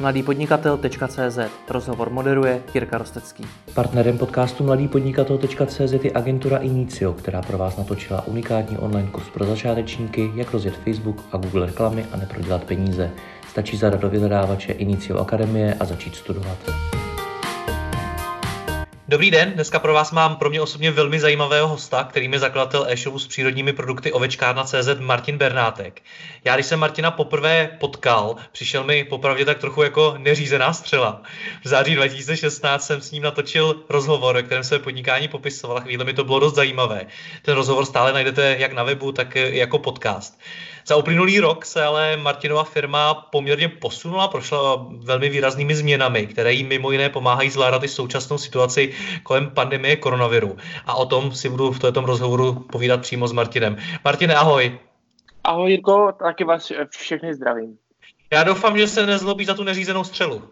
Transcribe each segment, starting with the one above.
mladýpodnikatel.cz Rozhovor moderuje Jirka Rostecký. Partnerem podcastu mladýpodnikatel.cz je agentura Inicio, která pro vás natočila unikátní online kurz pro začátečníky, jak rozjet Facebook a Google reklamy a neprodělat peníze. Stačí zadat do vyhledávače Inicio Akademie a začít studovat. Dobrý den, dneska pro vás mám pro mě osobně velmi zajímavého hosta, kterým je zakladatel e-shopu s přírodními produkty ovečkárna.cz Martin Bernátek. Já když jsem Martina poprvé potkal, přišel mi popravdě tak trochu jako neřízená střela. V září 2016 jsem s ním natočil rozhovor, ve kterém se podnikání popisoval a chvíli mi to bylo dost zajímavé. Ten rozhovor stále najdete jak na webu, tak jako podcast. Za uplynulý rok se ale Martinova firma poměrně posunula, prošla velmi výraznými změnami, které jí mimo jiné pomáhají zvládat i současnou situaci kolem pandemie koronaviru. A o tom si budu v tomto rozhovoru povídat přímo s Martinem. Martine, ahoj. Ahoj Jirko, taky vás všechny zdravím. Já doufám, že se nezlobí za tu neřízenou střelu.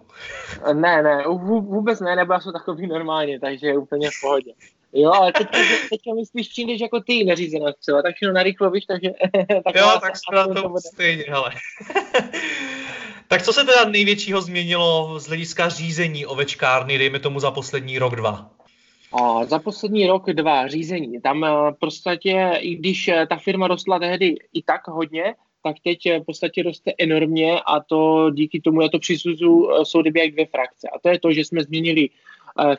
Ne, ne, vůbec ne, nebo já jsem takový normálně, takže je úplně v pohodě. Jo, ale teď, teďka mi spíš přijdeš jako ty neřízená střela, tak všechno narychlo, víš, takže... tak jo, tak jsme to, to stejně, hele. tak co se teda největšího změnilo z hlediska řízení ovečkárny, dejme tomu za poslední rok, dva? A za poslední rok, dva řízení. Tam v podstatě, i když eh, ta firma rostla tehdy i tak hodně, tak teď eh, v podstatě roste enormně a to díky tomu já to přisuzu jsou jak dvě frakce. A to je to, že jsme změnili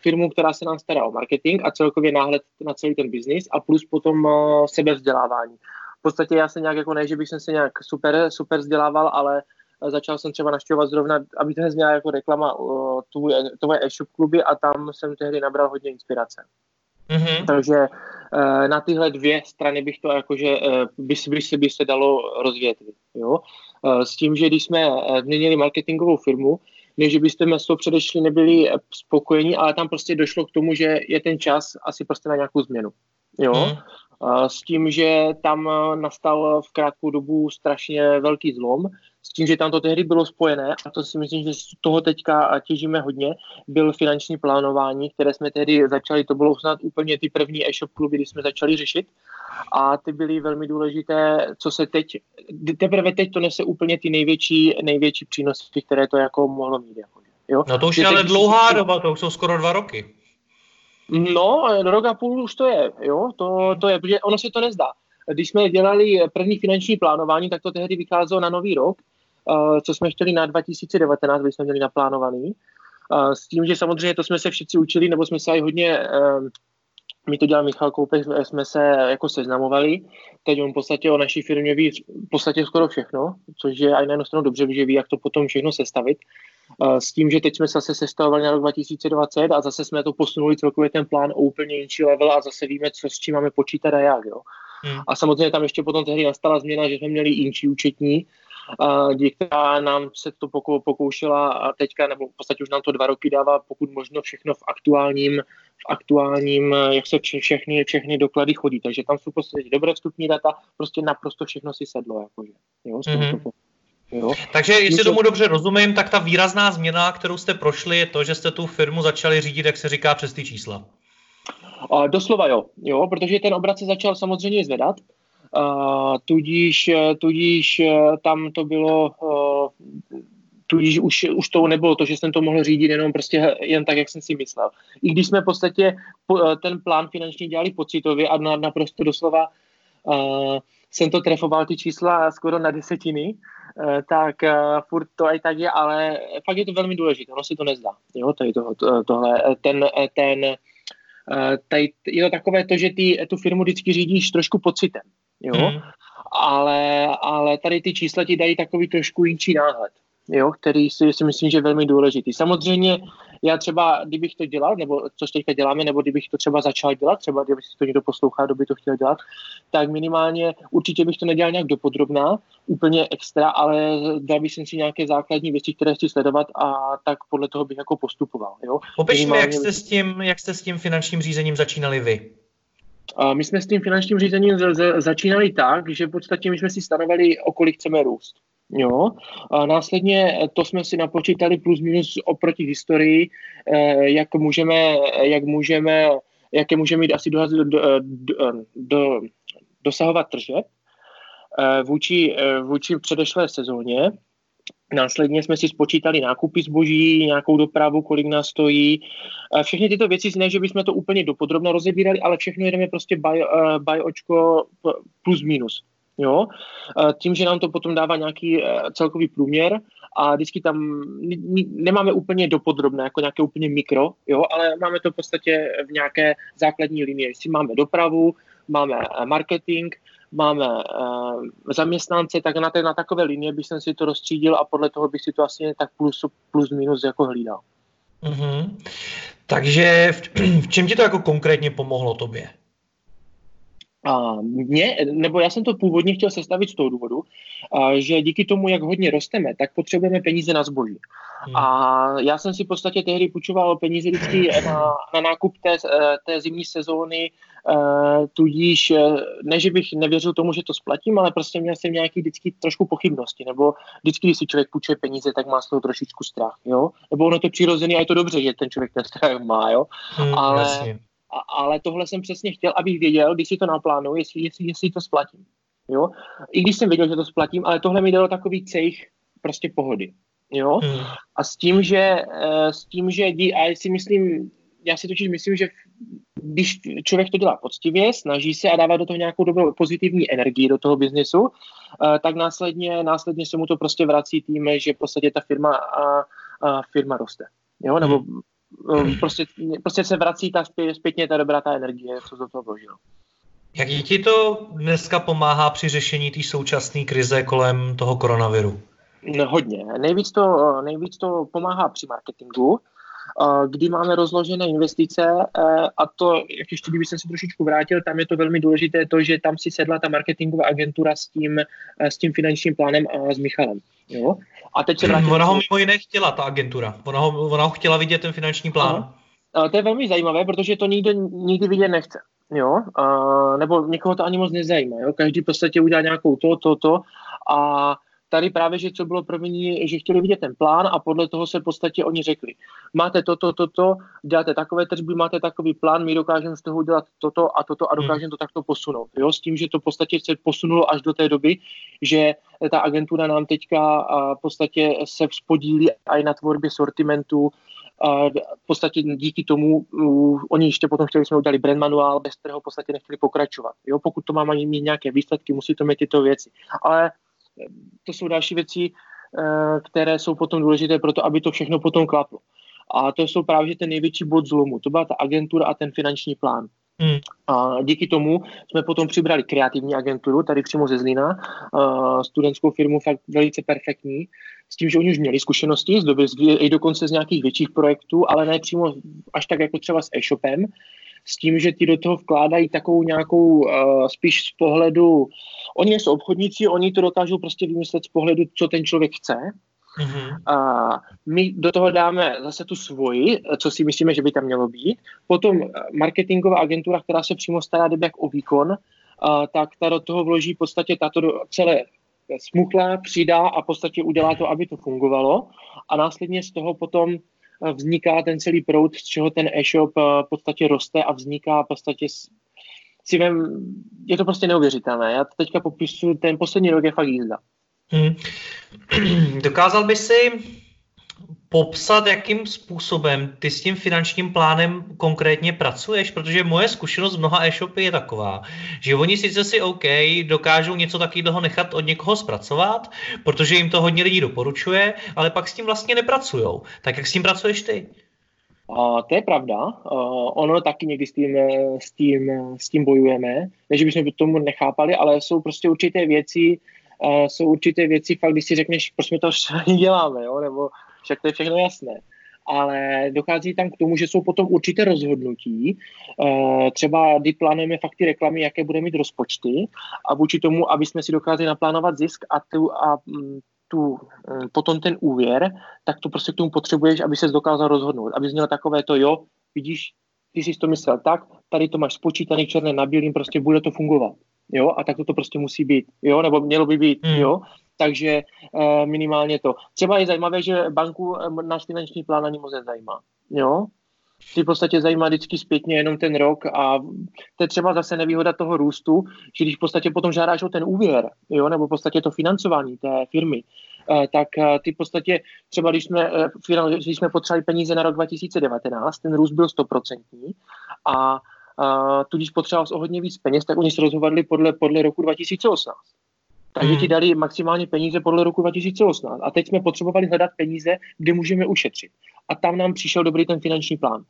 firmu, která se nám stará o marketing a celkově náhled na celý ten biznis a plus potom eh, sebevzdělávání. V podstatě já se nějak jako ne, že bych se nějak super, super vzdělával, ale eh, začal jsem třeba naštěvovat zrovna, aby to měla jako reklama tvoje e-shop kluby a tam jsem tehdy nabral hodně inspirace. Mm-hmm. Takže na tyhle dvě strany bych to jakože by, by, se, by se dalo rozvětvit. Jo? S tím, že když jsme změnili marketingovou firmu, než že byste s tou předešli nebyli spokojení, ale tam prostě došlo k tomu, že je ten čas asi prostě na nějakou změnu. Jo? Hmm. S tím, že tam nastal v krátkou dobu strašně velký zlom, s tím, že tam to tehdy bylo spojené, a to si myslím, že z toho teďka těžíme hodně, byl finanční plánování, které jsme tehdy začali, to bylo snad úplně ty první e-shop kluby, kdy jsme začali řešit a ty byly velmi důležité, co se teď, teprve teď to nese úplně ty největší, největší přínosy, které to jako mohlo mít. Jako, jo? No to už je ale dlouhá doba, to už jsou skoro dva roky. No, rok a půl už to je, jo, to, to je, protože ono se to nezdá. Když jsme dělali první finanční plánování, tak to tehdy vycházelo na nový rok, co jsme chtěli na 2019, když jsme měli naplánovaný. Uh, s tím, že samozřejmě to jsme se všichni učili, nebo jsme se aj hodně uh, my to dělal Michal Koupek, jsme se jako seznamovali, teď on v podstatě o naší firmě ví v podstatě skoro všechno, což je aj na jednu stranu dobře, že ví, jak to potom všechno sestavit. S tím, že teď jsme se zase sestavovali na rok 2020 a zase jsme to posunuli celkově ten plán o úplně jiný level a zase víme, co s čím máme počítat a jak. Jo. Hmm. A samozřejmě tam ještě potom tehdy nastala změna, že jsme měli inčí účetní, která nám se to pokoušela a teďka, nebo v podstatě už nám to dva roky dává, pokud možno všechno v aktuálním, v aktuálním, jak se všechny, všechny doklady chodí. Takže tam jsou prostě dobré vstupní data, prostě naprosto všechno si sedlo. Jakože, jo, mm-hmm. Jo. Takže jestli tomu dobře rozumím, tak ta výrazná změna, kterou jste prošli, je to, že jste tu firmu začali řídit, jak se říká, přes ty čísla. A doslova jo, jo, protože ten obrat se začal samozřejmě zvedat, tudíž, tudíž tam to bylo, tudíž už, už to nebylo to, že jsem to mohl řídit jenom prostě jen tak, jak jsem si myslel. I když jsme v podstatě ten plán finanční dělali pocitově a naprosto doslova jsem to trefoval ty čísla skoro na desetiny, tak furt to i tak je, ale fakt je to velmi důležité, ono se to nezdá. Jo, to, to, tohle, ten, ten, tady je to takové to, že ty, tu firmu vždycky řídíš trošku pocitem jo, mm. ale, ale tady ty čísla ti dají takový trošku jinčí náhled, jo, který si, si myslím, že je velmi důležitý. Samozřejmě já třeba, kdybych to dělal, nebo co teďka děláme, nebo kdybych to třeba začal dělat, třeba kdyby si to někdo poslouchá, kdo by to chtěl dělat, tak minimálně určitě bych to nedělal nějak dopodrobná, úplně extra, ale dal bych si nějaké základní věci, které chci sledovat a tak podle toho bych jako postupoval. Jo? Popiš mi, jak jste, s tím, jak jste s tím finančním řízením začínali vy. My jsme s tím finančním řízením začínali tak, že v podstatě my jsme si stanovali, o kolik chceme růst. Jo. A následně to jsme si napočítali plus minus oproti historii, eh, jak můžeme, jak můžeme, jaké můžeme mít asi do, do, do, do, dosahovat tržeb eh, vůči, eh, vůči předešlé sezóně. Následně jsme si spočítali nákupy zboží, nějakou dopravu, kolik nás stojí. Všechny tyto věci, ne, že bychom to úplně dopodrobno rozebírali, ale všechno jedeme prostě by, by očko plus minus. Jo? Tím, že nám to potom dává nějaký celkový průměr a vždycky tam nemáme úplně dopodrobné, jako nějaké úplně mikro, jo? ale máme to v podstatě v nějaké základní linii. Jestli máme dopravu, máme marketing, máme uh, zaměstnance, tak na, té, na takové linie bych si to rozstřídil a podle toho bych si to asi tak plus, plus minus jako hlídal. Mm-hmm. Takže v, v čem ti to jako konkrétně pomohlo tobě? A mě, nebo já jsem to původně chtěl sestavit z toho důvodu, a, že díky tomu, jak hodně rosteme, tak potřebujeme peníze na zboží. Hmm. A já jsem si v podstatě tehdy půjčoval peníze vždycky na, na nákup té, té zimní sezóny, Uh, tudíž ne, že bych nevěřil tomu, že to splatím, ale prostě měl jsem nějaký vždycky trošku pochybnosti, nebo vždycky, když si člověk půjčuje peníze, tak má z toho trošičku strach, jo? Nebo ono to přirozený a je to dobře, že ten člověk ten strach má, jo? Hmm, ale, jasně a, ale tohle jsem přesně chtěl, abych věděl, když si to naplánuju, jestli, jestli, jestli to splatím. Jo? I když jsem věděl, že to splatím, ale tohle mi dalo takový cejch prostě pohody. Jo? Hmm. A s tím, že, eh, s tím, že a si myslím, já si totiž myslím, že když člověk to dělá poctivě, snaží se a dává do toho nějakou dobrou pozitivní energii do toho biznesu, eh, tak následně, následně se mu to prostě vrací tím, že prostě ta firma, a, a firma roste. Jo? Nebo hmm prostě, prostě se vrací ta zpětně ta dobrá ta energie, co do toho vložil. Jak ti to dneska pomáhá při řešení té současné krize kolem toho koronaviru? No, hodně. Nejvíc to, nejvíc to pomáhá při marketingu, kdy máme rozložené investice a to, jak ještě kdyby jsem se trošičku vrátil, tam je to velmi důležité to, že tam si sedla ta marketingová agentura s tím, s tím finančním plánem a s Michalem. Jo? A teď se vrátím... Ona ho mimo jiné chtěla, ta agentura. Ona ho, ona ho chtěla vidět, ten finanční plán. A to je velmi zajímavé, protože to nikdo nikdy vidět nechce. Jo? A, nebo někoho to ani moc nezajímá. Jo? Každý v podstatě udělá nějakou to, to, to a tady právě, že co bylo mě, že chtěli vidět ten plán a podle toho se v podstatě oni řekli, máte toto, toto, děláte takové tržby, máte takový plán, my dokážeme z toho udělat toto a toto a hmm. dokážeme to takto posunout. Jo? S tím, že to v podstatě se posunulo až do té doby, že ta agentura nám teďka v podstatě se spodílí i na tvorbě sortimentu, a v podstatě díky tomu uh, oni ještě potom chtěli, jsme udělali brand manuál, bez kterého v podstatě nechtěli pokračovat. Jo? Pokud to má mít nějaké výsledky, musí to mít tyto věci. Ale to jsou další věci, eh, které jsou potom důležité pro to, aby to všechno potom klaplo. A to jsou právě ten největší bod zlomu. To byla ta agentura a ten finanční plán. Hmm. A díky tomu jsme potom přibrali kreativní agenturu, tady přímo ze Zlína, uh, studentskou firmu, fakt velice perfektní, s tím, že oni už měli zkušenosti, z doby, i dokonce z nějakých větších projektů, ale ne přímo až tak jako třeba s e-shopem, s tím, že ti do toho vkládají takovou nějakou uh, spíš z pohledu, oni jsou obchodníci, oni to dokážou prostě vymyslet z pohledu, co ten člověk chce. Mm-hmm. A my do toho dáme zase tu svoji, co si myslíme, že by tam mělo být. Potom eh, marketingová agentura, která se přímo stará jak o výkon, a, tak ta do toho vloží v podstatě tato celé smuchle, přidá a v podstatě udělá to, aby to fungovalo. A následně z toho potom vzniká ten celý proud, z čeho ten e-shop eh, v podstatě roste a vzniká v podstatě si vem, je to prostě neuvěřitelné. Já teďka popisuju, ten poslední rok je fakt jízda. Hmm. Dokázal by si popsat, jakým způsobem ty s tím finančním plánem konkrétně pracuješ, protože moje zkušenost z mnoha e-shopy je taková, že oni sice si OK, dokážou něco takového nechat od někoho zpracovat, protože jim to hodně lidí doporučuje, ale pak s tím vlastně nepracujou. Tak jak s tím pracuješ ty? A to je pravda. Uh, ono taky někdy s tím, s, tím, s tím bojujeme. Ne, že bychom tomu nechápali, ale jsou prostě určité věci, uh, jsou určité věci, fakt když si řekneš, proč my to děláme, jo? nebo však to je všechno jasné. Ale dochází tam k tomu, že jsou potom určité rozhodnutí, eh, třeba kdy plánujeme fakt ty reklamy, jaké bude mít rozpočty a vůči tomu, aby jsme si dokázali naplánovat zisk a tu, a mm, tu, mm, potom ten úvěr, tak to prostě k tomu potřebuješ, aby se dokázal rozhodnout. Aby měl takové to, jo, vidíš, ty jsi to myslel tak, tady to máš spočítaný černé na bílým, prostě bude to fungovat. Jo, a tak to, to prostě musí být, jo, nebo mělo by být, hmm. jo takže eh, minimálně to. Třeba je zajímavé, že banku eh, náš finanční plán ani moc nezajímá. Jo? Ty v podstatě zajímá vždycky zpětně jenom ten rok a to je třeba zase nevýhoda toho růstu, že když v podstatě potom žádáš o ten úvěr, jo, nebo v podstatě to financování té firmy, tak ty v podstatě třeba když jsme, když jsme potřebovali peníze na rok 2019, ten růst byl 100% a tudíž potřeboval o hodně víc peněz, tak oni se rozhodli podle, podle roku 2018. Takže ti hmm. dali maximálně peníze podle roku 2018. A teď jsme potřebovali hledat peníze, kde můžeme ušetřit. A tam nám přišel dobrý ten finanční plán.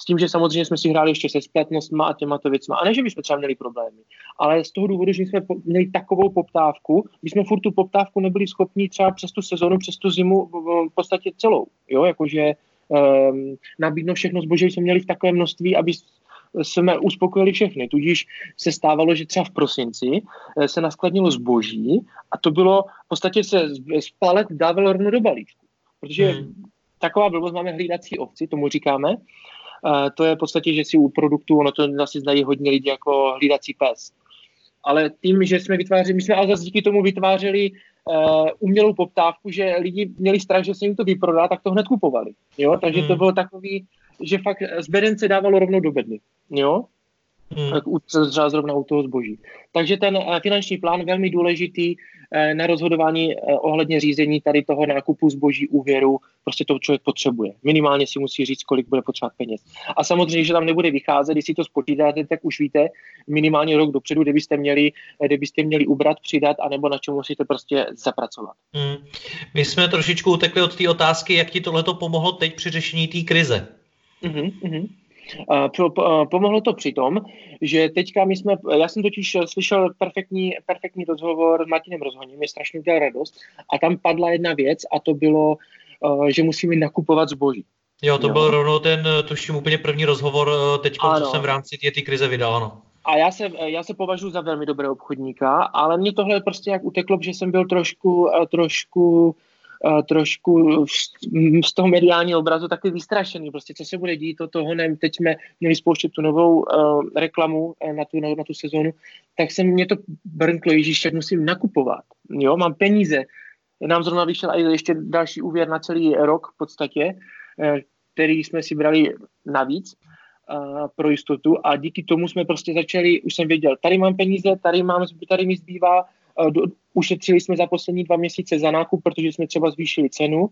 S tím, že samozřejmě jsme si hráli ještě se splatnostma a těmato věcma. A ne, že bychom třeba měli problémy, ale z toho důvodu, že jsme měli takovou poptávku, my jsme furt tu poptávku nebyli schopni třeba přes tu sezonu, přes tu zimu v podstatě celou. Jo, jakože um, nabídnout všechno zboží jsme měli v takovém množství, aby jsme uspokojili všechny. Tudíž se stávalo, že třeba v prosinci eh, se naskladnilo zboží a to bylo, v podstatě se z palet dávalo rovno do balíčku. Protože hmm. taková blbost máme hlídací ovci, tomu říkáme. Uh, to je v podstatě, že si u produktu, ono to asi znají hodně lidí jako hlídací pes. Ale tím, že jsme vytvářeli, my jsme ale zase díky tomu vytvářeli uh, umělou poptávku, že lidi měli strach, že se jim to vyprodá, tak to hned kupovali. Jo? Takže hmm. to bylo takový, že fakt z bedence dávalo rovnou do bedny. Jo? Hmm. třeba zrovna u toho zboží. Takže ten eh, finanční plán velmi důležitý eh, na rozhodování eh, ohledně řízení tady toho nákupu zboží, úvěru, prostě to člověk potřebuje. Minimálně si musí říct, kolik bude potřebovat peněz. A samozřejmě, že tam nebude vycházet, když si to spočítáte, tak už víte minimálně rok dopředu, kde byste měli, kde byste měli ubrat, přidat, anebo na čem musíte prostě zapracovat. Hmm. My jsme trošičku utekli od té otázky, jak ti tohle pomohlo teď při řešení té krize. Uh-huh. Uh, pomohlo to při tom, že teďka my jsme, já jsem totiž slyšel perfektní, perfektní rozhovor s Martinem Rozhoním, mě strašně udělal radost a tam padla jedna věc a to bylo, uh, že musíme nakupovat zboží. Jo, to jo. byl rovnou ten, tuším, úplně první rozhovor uh, teď, co jsem v rámci té krize vydal, ano. A já se, já se považuji za velmi dobrého obchodníka, ale mě tohle prostě jak uteklo, že jsem byl trošku, trošku trošku z toho mediálního obrazu taky vystrašený. Prostě co se bude dít, to toho ne. Teď jsme měli spouštět tu novou uh, reklamu uh, na, tu, na, na tu sezonu, tak se mě to brnklo, ježíš, jak musím nakupovat. Jo, mám peníze. Nám zrovna vyšel i ještě další úvěr na celý rok v podstatě, uh, který jsme si brali navíc pro jistotu a díky tomu jsme prostě začali, už jsem věděl, tady mám peníze, tady, mám, tady mi zbývá ušetřili jsme za poslední dva měsíce za nákup, protože jsme třeba zvýšili cenu,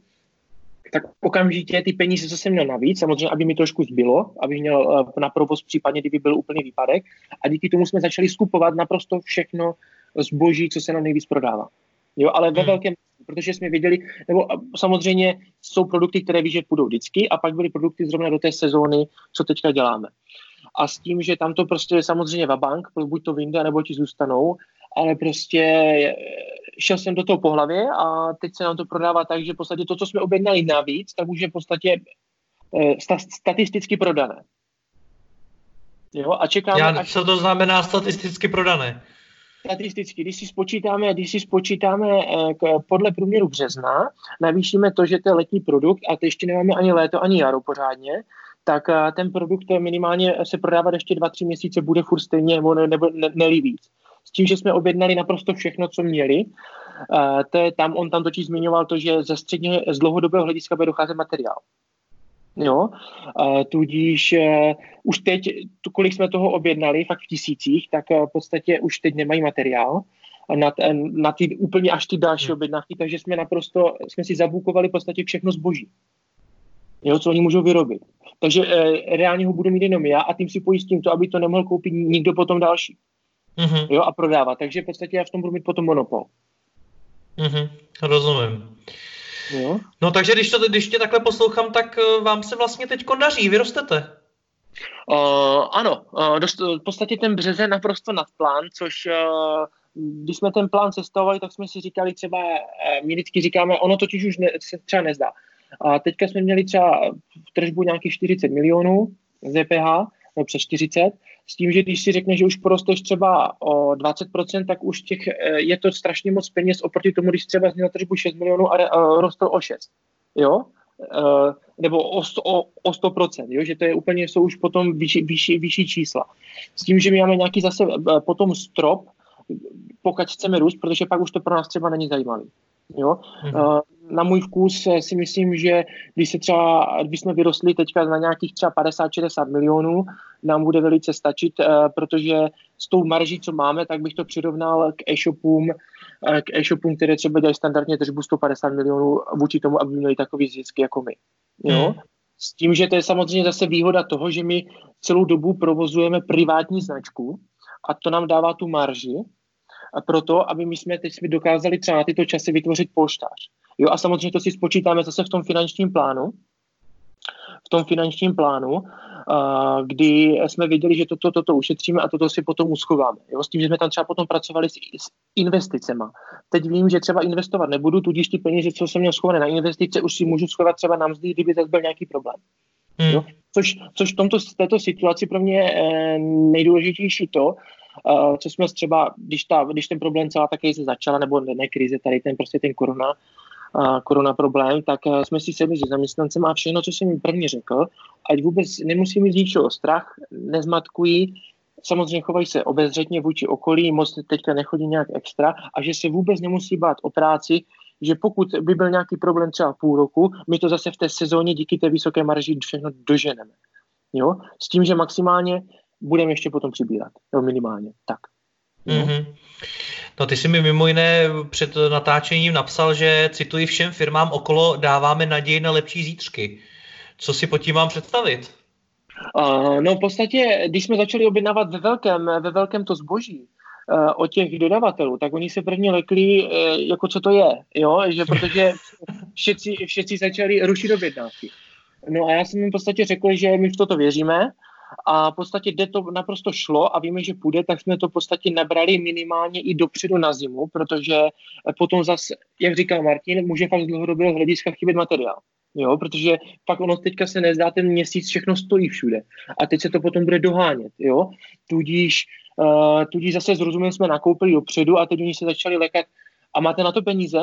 tak okamžitě ty peníze, co jsem měl navíc, samozřejmě, aby mi trošku zbylo, aby měl eh, na provoz případně, kdyby byl úplný výpadek. A díky tomu jsme začali skupovat naprosto všechno zboží, co se nám nejvíc prodává. Jo, ale ve hmm. velkém, protože jsme věděli, nebo samozřejmě jsou produkty, které víš, že půjdou vždycky, a pak byly produkty zrovna do té sezóny, co teďka děláme. A s tím, že tam to prostě samozřejmě vabank, buď to vyjde, nebo ti zůstanou, ale prostě šel jsem do toho po hlavě a teď se nám to prodává tak, že v podstatě to, co jsme objednali navíc, tak už je v podstatě eh, statisticky prodané. Jo, a čekáme, Já, až... Co to znamená statisticky prodané? Statisticky, když si spočítáme, když si spočítáme eh, k, podle průměru března, navýšíme to, že to je letní produkt a to ještě nemáme ani léto, ani jaro pořádně, tak eh, ten produkt minimálně se prodávat ještě 2-3 měsíce bude furt stejně nebo, ne, nebo ne, nelí víc s tím, že jsme objednali naprosto všechno, co měli. Uh, to je tam, on tam totiž zmiňoval to, že ze středně, z dlouhodobého hlediska bude docházet materiál. Jo, uh, tudíž uh, už teď, kolik jsme toho objednali, fakt v tisících, tak uh, v podstatě už teď nemají materiál na, na ty úplně až ty další hmm. objednávky, takže jsme naprosto, jsme si zabukovali v podstatě všechno zboží. Jo, co oni můžou vyrobit. Takže e, reálně ho budu mít jenom já a tím si pojistím to, aby to nemohl koupit nikdo potom další mm-hmm. jo, a prodávat. Takže v podstatě já v tom budu mít potom monopol. Mm-hmm. Rozumím. Jo. No takže když, to, když tě takhle poslouchám, tak eh, vám se vlastně teď daří, vyrostete. Uh, ano, uh, dost, v podstatě ten březen naprosto nad plán, což uh, když jsme ten plán sestavovali, tak jsme si říkali třeba, my vždycky říkáme, ono totiž už ne, se třeba nezdá. A teďka jsme měli třeba v tržbu nějakých 40 milionů ZPH, no přes 40, s tím, že když si řekne, že už porosteš třeba o 20%, tak už těch, eh, je to strašně moc peněz oproti tomu, když třeba měl tržbu 6 milionů a, a rostl o 6. Jo? Uh, nebo o, 100, o, o 100%, jo? že to je úplně, jsou už potom vyšší, vyšší, vyšší čísla. S tím, že my máme nějaký zase potom strop, pokud chceme růst, protože pak už to pro nás třeba není zajímavý. Jo? Mm-hmm. Na můj vkus si myslím, že když se třeba, když jsme vyrostli teďka na nějakých třeba 50-60 milionů, nám bude velice stačit, uh, protože s tou marží, co máme, tak bych to přirovnal k e-shopům k e-shopům, které třeba dělají standardně tržbu 150 milionů vůči tomu, aby měli takový zisky jako my. Jo? Hmm. S tím, že to je samozřejmě zase výhoda toho, že my celou dobu provozujeme privátní značku a to nám dává tu marži a proto, aby my jsme teď jsme dokázali třeba na tyto časy vytvořit polštář. Jo, a samozřejmě to si spočítáme zase v tom finančním plánu, v tom finančním plánu, kdy jsme viděli, že toto, toto ušetříme a toto si potom uschováme. Jo? S tím, že jsme tam třeba potom pracovali s, s investicema. Teď vím, že třeba investovat nebudu, tudíž ty peníze, co jsem měl schované na investice, už si můžu schovat třeba na mzdy, kdyby zase byl nějaký problém. Hmm. Jo? Což, což v tomto, této situaci pro mě je eh, nejdůležitější to, Uh, co jsme třeba, když, ta, když ten problém celá také se začala, nebo ne, ne krize, tady ten prostě ten korona, korona problém, tak eh, jsme si sedli se zaměstnancem a všechno, co jsem jim prvně řekl, ať vůbec nemusí mít ničeho strach, nezmatkují, samozřejmě chovají se obezřetně vůči okolí, moc teďka nechodí nějak extra a že se vůbec nemusí bát o práci, že pokud by byl nějaký problém třeba půl roku, my to zase v té sezóně díky té vysoké marži všechno doženeme. Jo? S tím, že maximálně budeme ještě potom přibírat. Jo, minimálně. Tak. Mm-hmm. No ty jsi mi mimo jiné před natáčením napsal, že cituji všem firmám okolo dáváme naději na lepší zítřky. Co si pod tím mám představit? Uh, no v podstatě, když jsme začali objednávat ve velkém, ve velkém to zboží, uh, od těch dodavatelů, tak oni se prvně lekli, uh, jako co to je, jo, že protože všetci, všetci začali rušit objednávky. No a já jsem jim v podstatě řekl, že my v toto věříme a v podstatě kde to naprosto šlo a víme, že půjde, tak jsme to v podstatě nabrali minimálně i dopředu na zimu, protože potom zase, jak říkal Martin, může fakt z dlouhodobého hlediska chybět materiál. Jo, protože pak ono teďka se nezdá, ten měsíc všechno stojí všude. A teď se to potom bude dohánět. Jo? Tudíž, uh, tudíž zase zrozumím, jsme nakoupili dopředu a teď oni se začali lekat. A máte na to peníze?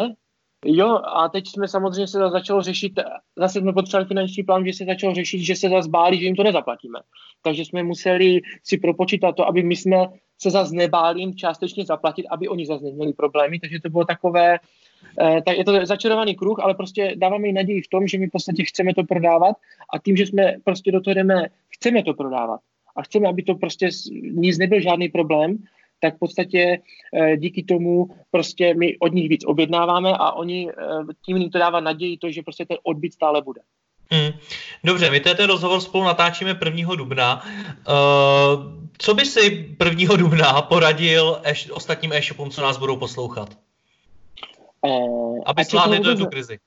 Jo, a teď jsme samozřejmě se začalo řešit, zase jsme potřebovali finanční plán, že se začalo řešit, že se zase báli, že jim to nezaplatíme. Takže jsme museli si propočítat to, aby my jsme se zase nebáli jim částečně zaplatit, aby oni zase neměli problémy, takže to bylo takové, eh, tak je to začarovaný kruh, ale prostě dáváme jim naději v tom, že my v podstatě chceme to prodávat a tím, že jsme prostě do toho jdeme, chceme to prodávat a chceme, aby to prostě nic nebyl žádný problém, tak v podstatě eh, díky tomu prostě my od nich víc objednáváme a oni eh, tím jim to dává naději to, že prostě ten odbyt stále bude. Hmm. Dobře, my ten rozhovor spolu natáčíme 1. dubna. Uh, co by si 1. dubna poradil eš, ostatním e-shopům, co nás budou poslouchat? Uh, Aby zvládli to tu krizi.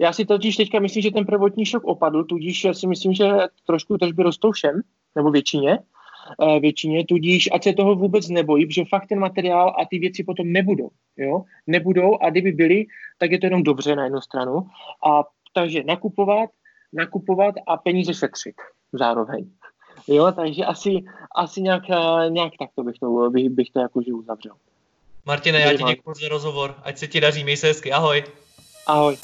Já si totiž teďka myslím, že ten prvotní šok opadl, tudíž já si myslím, že trošku tržby rostou všem, nebo většině. Eh, většině, tudíž ať se toho vůbec nebojí, protože fakt ten materiál a ty věci potom nebudou. Jo? Nebudou a kdyby byly, tak je to jenom dobře na jednu stranu. A takže nakupovat, nakupovat a peníze šetřit zároveň. Jo, takže asi, asi nějak, eh, nějak takto bych to, bych, bych to jako uzavřel. Martine, já ti děkuji za rozhovor. Ať se ti daří, měj se hezky. Ahoj. Ahoj.